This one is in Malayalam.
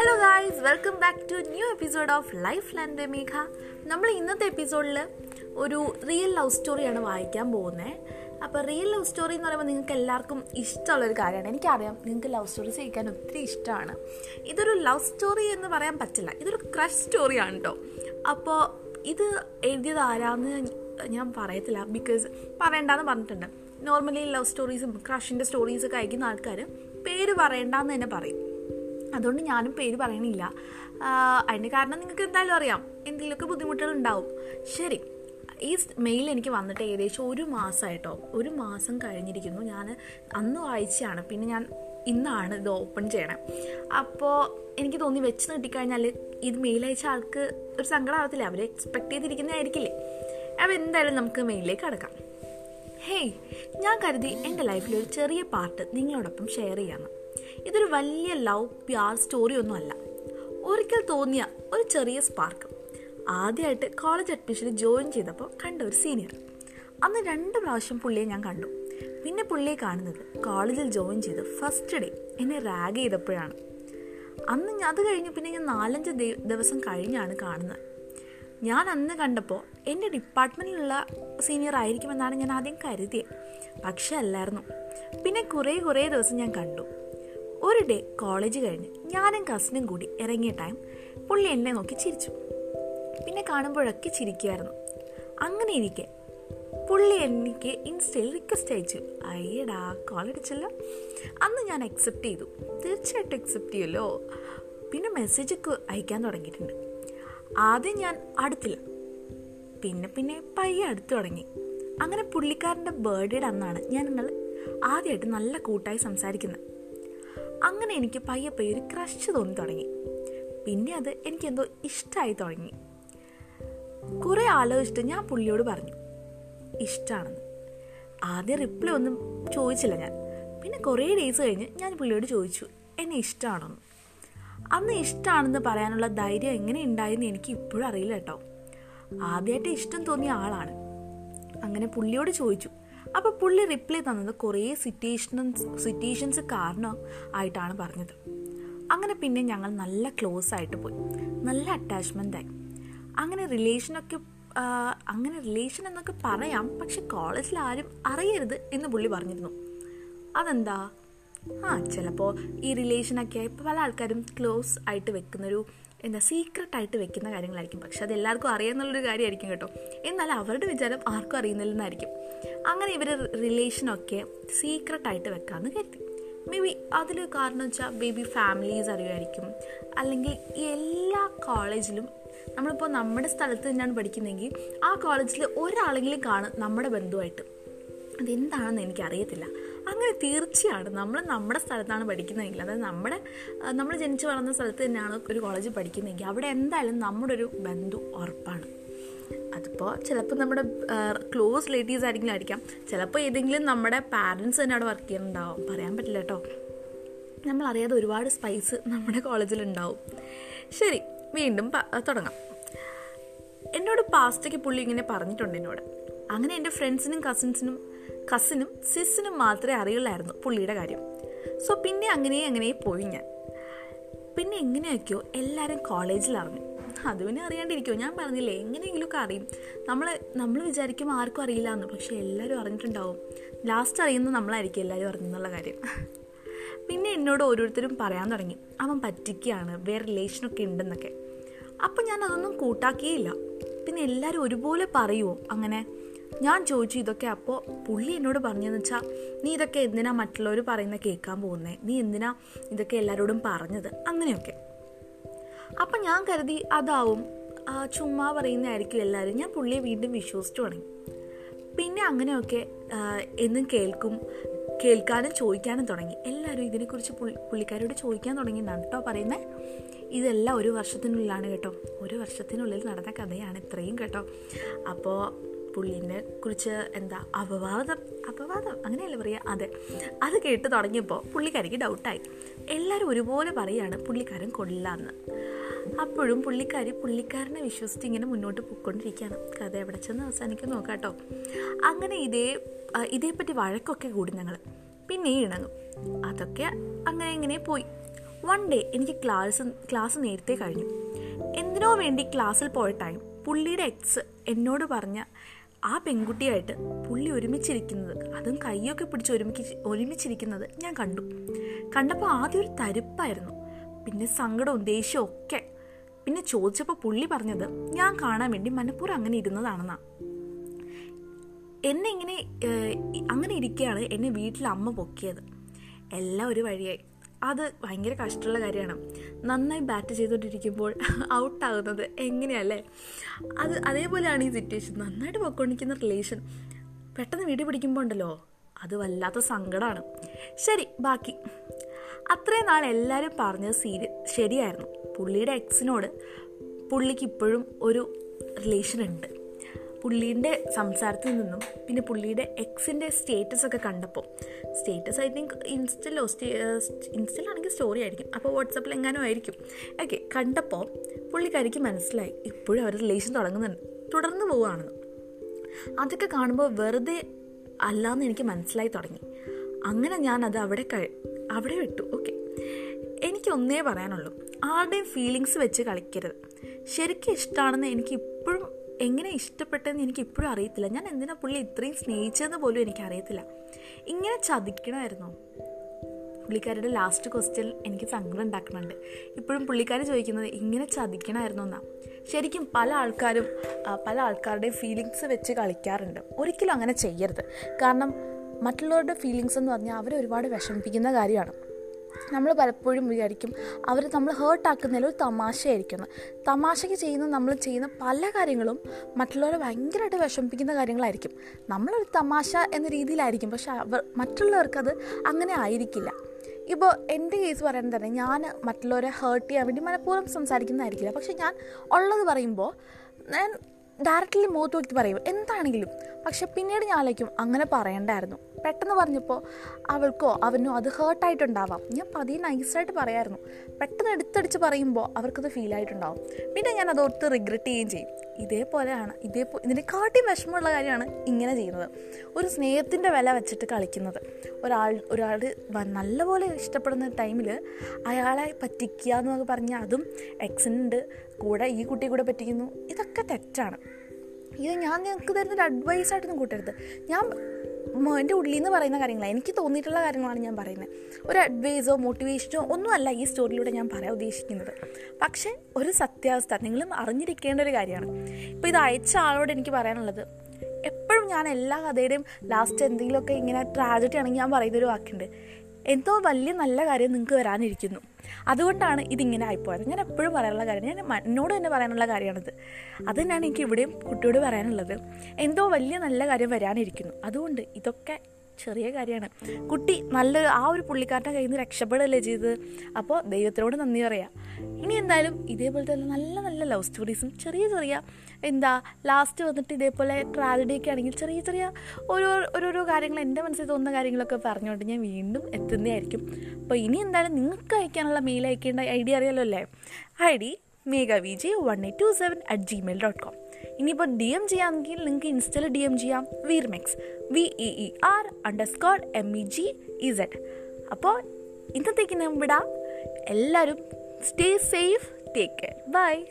Hello guys welcome back to new episode of Life Land Megha നമ്മൾ ഇന്നത്തെ എപ്പിസോഡിൽ ഒരു റിയൽ ലവ് സ്റ്റോറിയാണ് വായിക്കാൻ പോകുന്നത് അപ്പോൾ റിയൽ ലവ് സ്റ്റോറി എന്ന് പറയുമ്പോൾ നിങ്ങൾക്ക് എല്ലാവർക്കും ഇഷ്ടമുള്ളൊരു കാര്യമാണ്. എനിക്കറിയാം നിങ്ങൾക്ക് ലവ് സ്റ്റോറി കേൾക്കാൻ ഒത്തിരി ഇഷ്ടമാണ്. ഇതൊരു ലവ് സ്റ്റോറി എന്ന് പറയാൻ പറ്റില്ല. ഇതൊരു ക്രഷ് സ്റ്റോറിയാണ് കേട്ടോ അപ്പോൾ ഇത് എഴുതിയത് ആരാന്ന് ഞാൻ പറയത്തില്ല. ബിക്കോസ് പറയണ്ടെന്ന് പറഞ്ഞിട്ടുണ്ട്. നോർമലി ലവ് സ്റ്റോറീസും ക്രഷിന്റെ സ്റ്റോറീസൊക്കെ അയക്കുന്ന ആൾക്കാർ പേര് പറയണ്ടെന്ന് തന്നെ പറയും. അതുകൊണ്ട് ഞാനും പേര് പറയണില്ല. അതിന്റെ കാരണം നിങ്ങൾക്ക് എന്തായാലും അറിയാം. എന്തെങ്കിലുമൊക്കെ ബുദ്ധിമുട്ടുകൾ ഉണ്ടാവും ശരി. ഈ മെയിൽ എനിക്ക് വന്നിട്ട് ഏകദേശം ഒരു മാസമായിട്ടോ ഒരു മാസം കഴിഞ്ഞിരിക്കുന്നു. ഞാൻ അന്ന് വായിച്ചാണ് പിന്നെ ഞാൻ ഇന്നാണ് ഇത് ഓപ്പൺ ചെയ്യണേ. അപ്പോൾ എനിക്ക് തോന്നി വെച്ച് നീട്ടിക്കഴിഞ്ഞാൽ ഇത് മെയിൽ അയച്ച ആൾക്ക് ഒരു സങ്കടമാവത്തില്ല അവർ എക്സ്പെക്ട് ചെയ്തിരിക്കുന്നതായിരിക്കില്ലേ. അപ്പോൾ എന്തായാലും നമുക്ക് മെയിലിലേക്ക് അടക്കാം ഹേയ് ഞാൻ കരുതി എന്റെ ലൈഫിലൊരു ചെറിയ പാർട്ട് നിങ്ങളോടൊപ്പം ഷെയർ ചെയ്യാമെന്ന് ഇതൊരു വലിയ ലവ് പ്യാർ സ്റ്റോറി ഒന്നും അല്ല. ഒരിക്കൽ തോന്നിയ ഒരു ചെറിയ സ്പാർക്ക് ആദ്യമായിട്ട് കോളേജ് അഡ്മിഷന് ജോയിൻ ചെയ്തപ്പോൾ കണ്ട ഒരു സീനിയർ അന്ന് രണ്ട് പ്രാവശ്യം പുള്ളിയെ ഞാൻ കണ്ടു. പിന്നെ പുള്ളിയെ കാണുന്നത് കോളേജിൽ ജോയിൻ ചെയ്ത് ഫസ്റ്റ് ഡേ എന്നെ റാഗ് ചെയ്തപ്പോഴാണ്. അന്ന് അത് കഴിഞ്ഞ്. പിന്നെ ഞാൻ നാലഞ്ച് ദിവസം കഴിഞ്ഞാണ് കാണുന്നത്. ഞാൻ അന്ന് കണ്ടപ്പോൾ എന്റെ ഡിപ്പാർട്ട്മെന്റിലുള്ള സീനിയർ ആയിരിക്കുമെന്നാണ് ഞാൻ ആദ്യം കരുതിയത് പക്ഷേ അല്ലായിരുന്നു. പിന്നെ കുറേ കുറേ ദിവസം ഞാൻ കണ്ടു. ഒരു ഡേ കോളേജ് കഴിഞ്ഞ് ഞാനും കസിനും കൂടി ഇറങ്ങിയ ടൈം പുള്ളി എന്നെ നോക്കി ചിരിച്ചു. പിന്നെ കാണുമ്പോഴൊക്കെ ചിരിക്കുമായിരുന്നു അങ്ങനെ ഇരിക്കെ പുള്ളി എനിക്ക് ഇൻസ്റ്റയിൽ റിക്വസ്റ്റ് അയച്ചു. അയ്യടാ കോൾ അടിച്ചല്ലോ. അന്ന് ഞാൻ അക്സെപ്റ്റ് ചെയ്തു. തീർച്ചയായിട്ടും അക്സെപ്റ്റ് ചെയ്യുമല്ലോ പിന്നെ മെസ്സേജൊക്കെ അയക്കാൻ തുടങ്ങിയിട്ടുണ്ട്. ആദ്യം ഞാൻ അടുത്തില്ല. പിന്നെ പിന്നെ പയ്യെ അടുത്തു തുടങ്ങി. അങ്ങനെ പുള്ളിക്കാരന്റെ ബർത്ത്ഡേയുടെ അന്നാണ് ഞാൻ നിങ്ങൾ ആദ്യമായിട്ട് നല്ല കൂട്ടായി സംസാരിക്കുന്നത് അങ്ങനെ എനിക്ക് പയ്യെ പയ്യെ ഒരു ക്രഷ് തോന്നി തുടങ്ങി. പിന്നെ അത് എനിക്കെന്തോ ഇഷ്ടമായി തുടങ്ങി. കുറെ ആലോചിച്ചിട്ട് ഞാൻ പുള്ളിയോട് പറഞ്ഞു ഇഷ്ടമാണെന്ന് ആദ്യം റിപ്ലൈ ഒന്നും ചോദിച്ചില്ല ഞാൻ. പിന്നെ കുറേ ഡേയ്സ് കഴിഞ്ഞ് ഞാൻ പുള്ളിയോട് ചോദിച്ചു എന്നെ ഇഷ്ടമാണെന്ന് അന്ന് ഇഷ്ടമാണെന്ന് പറയാനുള്ള ധൈര്യം എങ്ങനെ ഉണ്ടായെന്ന് എനിക്ക് ഇപ്പോഴും അറിയില്ല കേട്ടോ. ആദ്യമായിട്ട് ഇഷ്ടം തോന്നിയ ആളാണ്. അങ്ങനെ പുള്ളിയോട് ചോദിച്ചു അപ്പോൾ പുള്ളി റിപ്ലൈ തന്നത് കുറേ സിറ്റുവേഷൻസ് സിറ്റുവേഷൻസ് കാരണം ആയിട്ടാണ് പറഞ്ഞത്. അങ്ങനെ പിന്നെ ഞങ്ങൾ നല്ല ക്ലോസ് ആയിട്ട് പോയി. നല്ല അറ്റാച്ച്മെന്റ് ആയി. അങ്ങനെ റിലേഷനൊക്കെ അങ്ങനെ റിലേഷൻ എന്നൊക്കെ പറയാം പക്ഷെ കോളേജിൽ ആരും അറിയരുത് എന്ന് പുള്ളി പറഞ്ഞിരുന്നു. അതെന്താ? ആ ചിലപ്പോൾ ഈ റിലേഷനൊക്കെ പല ആൾക്കാരും ക്ലോസ് ആയിട്ട് വെക്കുന്നൊരു എന്താ സീക്രട്ടായിട്ട് വെക്കുന്ന കാര്യങ്ങളായിരിക്കും. പക്ഷെ അത് എല്ലാവർക്കും അറിയാമെന്നുള്ളൊരു കാര്യമായിരിക്കും കേട്ടോ. എന്നാൽ അവരുടെ വിചാരം ആർക്കും അറിയുന്നില്ലെന്നായിരിക്കും. അങ്ങനെ ഇവർ റിലേഷനൊക്കെ സീക്രട്ടായിട്ട് വെക്കാമെന്ന് കരുതി. മേ ബി അതിൽ കാരണം വെച്ചാൽ മേ ബി ഫാമിലീസ് അറിയുമായിരിക്കും. അല്ലെങ്കിൽ എല്ലാ കോളേജിലും നമ്മളിപ്പോൾ നമ്മുടെ സ്ഥലത്ത് തന്നെയാണ് പഠിക്കുന്നതെങ്കിൽ ആ കോളേജിൽ ഒരാളെങ്കിലും കാണും നമ്മുടെ ബന്ധുവായിട്ട്. അതെന്താണെന്ന് എനിക്കറിയത്തില്ല. അങ്ങനെ തീർച്ചയാണ് നമ്മൾ നമ്മുടെ സ്ഥലത്താണ് പഠിക്കുന്നതെങ്കിൽ അതായത് നമ്മുടെ നമ്മൾ ജനിച്ചു വളർന്ന സ്ഥലത്ത് തന്നെയാണ് ഒരു കോളേജിൽ പഠിക്കുന്നതെങ്കിൽ അവിടെ എന്തായാലും നമ്മുടെ ഒരു ബന്ധു ഉറപ്പാണ്. അതിപ്പോൾ ചിലപ്പോൾ നമ്മുടെ ക്ലോസ് റിലേറ്റീവ്സ് ആരെങ്കിലും ആയിരിക്കാം. ചിലപ്പോൾ ഏതെങ്കിലും നമ്മുടെ പാരൻസ് തന്നെ അവിടെ വർക്ക് ചെയ്യുന്നുണ്ടാവും. പറയാൻ പറ്റില്ല കേട്ടോ. നമ്മളറിയാതെ ഒരുപാട് സ്പൈസ് നമ്മുടെ കോളേജിലുണ്ടാവും ശരി വീണ്ടും തുടങ്ങാം. എന്നോട് പാസ്റ്റയ്ക്ക് പുള്ളി ഇങ്ങനെ പറഞ്ഞിട്ടുണ്ട് എന്നോട്. അങ്ങനെ എന്റെ ഫ്രണ്ട്സിനും കസിൻസിനും കസിനും സിസിനും മാത്രമേ അറിയുള്ളായിരുന്നു പുള്ളിയുടെ കാര്യം. സോ പിന്നെ അങ്ങനെ അങ്ങനെ പോയി ഞാൻ. പിന്നെ എങ്ങനെയൊക്കെയോ എല്ലാവരും കോളേജിൽ അറിഞ്ഞു അത് പിന്നെ അറിയാണ്ടിരിക്കുമോ ഞാൻ പറഞ്ഞില്ലേ എങ്ങനെയെങ്കിലുമൊക്കെ അറിയും. നമ്മൾ നമ്മൾ വിചാരിക്കും ആർക്കും അറിയില്ല എന്ന് പക്ഷെ എല്ലാവരും അറിഞ്ഞിട്ടുണ്ടാവും. ലാസ്റ്റ് അറിയുന്നത് നമ്മളായിരിക്കും എല്ലാവരും അറിഞ്ഞെന്നുള്ള കാര്യം. പിന്നെ എന്നോട് ഓരോരുത്തരും പറയാൻ തുടങ്ങി. അവൻ പറ്റിക്കുകയാണ് വേറെ റിലേഷനൊക്കെ ഉണ്ടെന്നൊക്കെ. അപ്പം ഞാൻ അതൊന്നും കൂട്ടാക്കിയില്ല പിന്നെ എല്ലാവരും ഒരുപോലെ പറയുമോ അങ്ങനെ? ഞാൻ ചോദിച്ചു ഇതൊക്കെ അപ്പോൾ പുള്ളി എന്നോട് പറഞ്ഞതെന്ന് വെച്ചാൽ നീ ഇതൊക്കെ എന്തിനാ മറ്റുള്ളവർ പറയുന്ന കേൾക്കാൻ പോകുന്നത് നീ എന്തിനാ ഇതൊക്കെ എല്ലാവരോടും പറഞ്ഞത്? അങ്ങനെയൊക്കെ. അപ്പം ഞാൻ കരുതി അതാവും. ചുമ്മാ പറയുന്നതായിരിക്കും എല്ലാവരും ഞാൻ പുള്ളിയെ വീണ്ടും വിശ്വസിച്ചു തുടങ്ങി. പിന്നെ അങ്ങനെയൊക്കെ എന്നും കേൾക്കും കേൾക്കാനും ചോദിക്കാനും തുടങ്ങി. എല്ലാവരും ഇതിനെക്കുറിച്ച് പുള്ളി പുള്ളിക്കാരോട് ചോദിക്കാൻ തുടങ്ങിയെന്നാണ് കേട്ടോ പറയുന്നത് ഇതെല്ലാം ഒരു വർഷത്തിനുള്ളിലാണ് കേട്ടോ. ഒരു വർഷത്തിനുള്ളിൽ നടന്ന കഥയാണ് ഇത്രയും കേട്ടോ. അപ്പോൾ പുള്ളിനെ കുറിച്ച് എന്താ അപവാദം? അപവാദം? അങ്ങനെയല്ലേ പറയുക? അതെ. അത് കേട്ട് തുടങ്ങിയപ്പോൾ പുള്ളിക്കാരിക്ക് ഡൗട്ടായി എല്ലാവരും ഒരുപോലെ പറയാണ് പുള്ളിക്കാരൻ കൊള്ളാന്ന്. അപ്പോഴും പുള്ളിക്കാരി പുള്ളിക്കാരനെ വിശ്വസിച്ച് ഇങ്ങനെ മുന്നോട്ട് പോയിക്കൊണ്ടിരിക്കുകയാണ്. കഥ എവിടെ ചെന്ന് അവസാനിക്കും നോക്കാം കേട്ടോ. അങ്ങനെ ഇതേ ഇതേപ്പറ്റി വഴക്കൊക്കെ കൂടി ഞങ്ങൾ പിന്നെ ഇണങ്ങും. അതൊക്കെ അങ്ങനെ ഇങ്ങനെ പോയി. വൺ ഡേ എനിക്ക് ക്ലാസ് ക്ലാസ് നേരത്തെ കഴിഞ്ഞു. എന്തിനോ വേണ്ടി ക്ലാസ്സിൽ പോയ ടൈം പുള്ളിയുടെ എക്സ് എന്നോട് പറഞ്ഞ ആ പെൺകുട്ടിയായിട്ട് പുള്ളി ഒരുമിച്ചിരിക്കുന്നത് അതും കൈയൊക്കെ പിടിച്ച് ഒരുമിച്ച് ഒരുമിച്ചിരിക്കുന്നത് ഞാൻ കണ്ടു. കണ്ടപ്പോൾ ആദ്യം ഒരു തരിപ്പായിരുന്നു പിന്നെ സങ്കടവും ദേഷ്യവും ഒക്കെ. പിന്നെ ചോദിച്ചപ്പോൾ പുള്ളി പറഞ്ഞത് ഞാൻ കാണാൻ വേണ്ടി മനഃപൂർവം അങ്ങനെ ഇരുന്നതാണെന്നാണ് എന്നെ ഇങ്ങനെ അങ്ങനെ ഇരിക്കുകയാണ് എന്നെ വീട്ടിൽ അമ്മ പൊക്കിയത്. എല്ലാം ഒരു വഴിയായി. അത് ഭയങ്കര കഷ്ടമുള്ള കാര്യമാണ്. നന്നായി ബാറ്റ് ചെയ്തുകൊണ്ടിരിക്കുമ്പോൾ ഔട്ടാകുന്നത് എങ്ങനെയല്ലേ? അത് അതേപോലെയാണ് ഈ സിറ്റുവേഷൻ നന്നായിട്ട് പൊക്കോണ്ടിരിക്കുന്ന റിലേഷൻ പെട്ടെന്ന് വീട് പിടിക്കുമ്പോൾ ഉണ്ടല്ലോ അത് വല്ലാത്ത സങ്കടമാണ് ശരി ബാക്കി. അത്രയും നാൾ എല്ലാവരും പറഞ്ഞത് സീരി ശരിയായിരുന്നു. പുള്ളിയുടെ എക്സിനോട് പുള്ളിക്ക് ഇപ്പോഴും ഒരു റിലേഷൻ ഉണ്ട്. പുള്ളീന്റെ സംസാരത്തിൽ നിന്നും പിന്നെ പുള്ളിയുടെ എക്സിന്റെ സ്റ്റേറ്റസ് ഒക്കെ കണ്ടപ്പോൾ സ്റ്റേറ്റസ് ഐ തിങ്ക് ഇൻസ്റ്റലോ സ്റ്റേ ഇൻസ്റ്റയിലാണെങ്കിൽ സ്റ്റോറി ആയിരിക്കും. അപ്പോൾ വാട്സപ്പിൽ എങ്ങാനും ആയിരിക്കും. ഓക്കെ കണ്ടപ്പോൾ പുള്ളിക്കാരിക്ക് മനസ്സിലായി. ഇപ്പോഴും അവർ റിലേഷൻ തുടങ്ങുന്നുണ്ട്. തുടർന്ന് പോവുകയാണെന്ന് അതൊക്കെ കാണുമ്പോൾ വെറുതെ അല്ലാന്ന് എനിക്ക് മനസ്സിലായി തുടങ്ങി. അങ്ങനെ ഞാൻ അത് അവിടെ കഴി അവിടെ വിട്ടു. ഓക്കെ എനിക്ക് ഒന്നേ പറയാനുള്ളൂ. ആരുടെയും ഫീലിങ്സ് വെച്ച് കളിക്കരുത്. ശരിക്കും ഇഷ്ടമാണെന്ന് എനിക്ക് എങ്ങനെ ഇഷ്ടപ്പെട്ടെന്ന് എനിക്ക് ഇപ്പോഴും അറിയത്തില്ല. ഞാൻ എന്തിനാ പുള്ളി ഇത്രയും സ്നേഹിച്ചതെന്ന് പോലും എനിക്കറിയത്തില്ല. ഇങ്ങനെ ചതിക്കണമായിരുന്നോ? പുള്ളിക്കാരുടെ ലാസ്റ്റ് ക്വസ്റ്റ്യൻ എനിക്ക് സങ്കടം ഉണ്ടാക്കുന്നുണ്ട്. ഇപ്പോഴും പുള്ളിക്കാർ ചോദിക്കുന്നത് ഇങ്ങനെ ചതിക്കണമായിരുന്നു എന്നാ ശരിക്കും പല ആൾക്കാരും പല ആൾക്കാരുടെയും ഫീലിങ്സ് വെച്ച് കളിക്കാറുണ്ട്. ഒരിക്കലും അങ്ങനെ ചെയ്യരുത്. കാരണം മറ്റുള്ളവരുടെ ഫീലിങ്സ് എന്ന് പറഞ്ഞാൽ അവരെ ഒരുപാട് വിഷമിപ്പിക്കുന്ന കാര്യമാണ്. നമ്മൾ പലപ്പോഴും വിചാരിക്കും അവർ നമ്മൾ ഹേർട്ടാക്കുന്നതിൽ ഒരു തമാശയായിരിക്കുന്നു. തമാശയ്ക്ക് ചെയ്യുന്ന നമ്മൾ ചെയ്യുന്ന പല കാര്യങ്ങളും മറ്റുള്ളവരെ ഭയങ്കരമായിട്ട് വിഷമിപ്പിക്കുന്ന കാര്യങ്ങളായിരിക്കും. നമ്മളൊരു തമാശ എന്ന രീതിയിലായിരിക്കും പക്ഷെ അവർ മറ്റുള്ളവർക്കത് അങ്ങനെ ആയിരിക്കില്ല. ഇപ്പോൾ എന്റെ കേസ് പറയുന്നത് തന്നെ ഞാൻ മറ്റുള്ളവരെ ഹേർട്ട് ചെയ്യാൻ വേണ്ടി മനഃപൂർവം സംസാരിക്കുന്നതായിരിക്കില്ല. പക്ഷെ ഞാൻ ഉള്ളത് പറയുമ്പോൾ ഞാൻ ഡയറക്റ്റ്ലി മുഖത്ത് നോക്കി പറയും എന്താണെങ്കിലും? പക്ഷെ പിന്നീട് ഞാൻ ആലോചിക്കും അങ്ങനെ പറയണ്ടായിരുന്നു. പെട്ടെന്ന് പറഞ്ഞപ്പോൾ അവൾക്കോ അവനോ അത് ഹേർട്ടായിട്ടുണ്ടാവാം ഞാൻ പതിയെ നൈസായിട്ട് പറയായിരുന്നു. പെട്ടെന്ന് എടുത്തടിച്ച് പറയുമ്പോൾ അവർക്കത് ഫീൽ ആയിട്ടുണ്ടാവും. പിന്നെ ഞാൻ അതോർത്ത് റിഗ്രറ്റ് ചെയ്യുകയും ചെയ്യും. ഇതേപോലെയാണ് ഇതേ ഇതിനെക്കാട്ടി വിഷമമുള്ള കാര്യമാണ് ഇങ്ങനെ ചെയ്യുന്നത്. ഒരു സ്നേഹത്തിന്റെ വില വെച്ചിട്ട് കളിക്കുന്നത്. ഒരാൾ ഒരാൾ നല്ലപോലെ ഇഷ്ടപ്പെടുന്ന ടൈമിൽ അയാളെ പറ്റിക്കുക എന്നൊക്കെ പറഞ്ഞാൽ അതും എക്സിനുണ്ട് കൂടെ ഈ കുട്ടിയെ കൂടെ പറ്റിക്കുന്നു. ഇതൊക്കെ തെറ്റാണ്. ഇത് ഞാൻ നിങ്ങൾക്ക് തരുന്നൊരു അഡ്വൈസായിട്ടൊന്നും കൂട്ടരുത്. ഞാൻ എന്റെ ഉള്ളിൽ നിന്ന് പറയുന്ന കാര്യങ്ങളാണ് എനിക്ക് തോന്നിയിട്ടുള്ള കാര്യങ്ങളാണ് ഞാൻ പറയുന്നത്. ഒരു അഡ്വൈസോ മോട്ടിവേഷനോ ഒന്നുമല്ല ഈ സ്റ്റോറിയിലൂടെ ഞാൻ പറയാൻ ഉദ്ദേശിക്കുന്നത്. പക്ഷേ ഒരു സത്യാവസ്ഥ. നിങ്ങളും അറിഞ്ഞിരിക്കേണ്ട ഒരു കാര്യമാണ്. ഇപ്പോൾ ഇത് അയച്ച ആളോട് എനിക്ക് പറയാനുള്ളത് എപ്പോഴും ഞാൻ എല്ലാ കഥയുടെയും ലാസ്റ്റ് എന്തെങ്കിലുമൊക്കെ ഇങ്ങനെ ട്രാജഡി ആണെങ്കിൽ ഞാൻ പറയുന്നൊരു വാക്കുണ്ട്. എന്തോ വലിയ നല്ല കാര്യം നിങ്ങൾക്ക് വരാനിരിക്കുന്നു. അതുകൊണ്ടാണ് ഇതിങ്ങനെ ആയിപ്പോയത്. ഞാൻ എപ്പോഴും പറയാനുള്ള കാര്യം ഞാൻ എന്നോട് തന്നെ പറയാനുള്ള കാര്യമാണിത്. അത് തന്നെയാണ് എനിക്ക് ഇവിടെയും കുട്ടിയോട് പറയാനുള്ളത്. എന്തോ വലിയ നല്ല കാര്യം വരാനിരിക്കുന്നു. അതുകൊണ്ട് ഇതൊക്കെ ചെറിയ കാര്യമാണ്. കുട്ടി നല്ലൊരു ആ ഒരു പുള്ളിക്കാരുടെ കയ്യിൽ നിന്ന് രക്ഷപ്പെടുകയല്ലേ ചെയ്തത്? അപ്പോൾ ദൈവത്തിനോട് നന്ദി പറയാം. ഇനി എന്തായാലും ഇതേപോലത്തെ നല്ല നല്ല ലവ് സ്റ്റോറീസും ചെറിയ ചെറിയ എന്താ ലാസ്റ്റ് വന്നിട്ട് ഇതേപോലെ ട്രാജഡിയൊക്കെ ആണെങ്കിൽ ചെറിയ ചെറിയ ഓരോ ഓരോരോ കാര്യങ്ങൾ എന്റെ മനസ്സിൽ തോന്നുന്ന കാര്യങ്ങളൊക്കെ പറഞ്ഞുകൊണ്ട് ഞാൻ വീണ്ടും എത്തുന്നതായിരിക്കും. അപ്പോൾ ഇനി എന്തായാലും നിങ്ങൾക്ക് അയക്കാനുള്ള മെയിൽ അയക്കേണ്ട ഐ ഡി അറിയാലോ അല്ലേ? I D Megha V J one eight two seven at Gmail dot com ഇനിയിപ്പോൾ ഡി എം ചെയ്യാമെങ്കിൽ നിങ്ങൾക്ക് ഇൻസ്റ്റയിൽ ഡി എം ചെയ്യാം. വീർമെക്സ് V E E R underscore M E G Z അപ്പോൾ ഇന്നത്തേക്ക് ഞാൻ വിടാം. എല്ലാവരും stay safe take care bye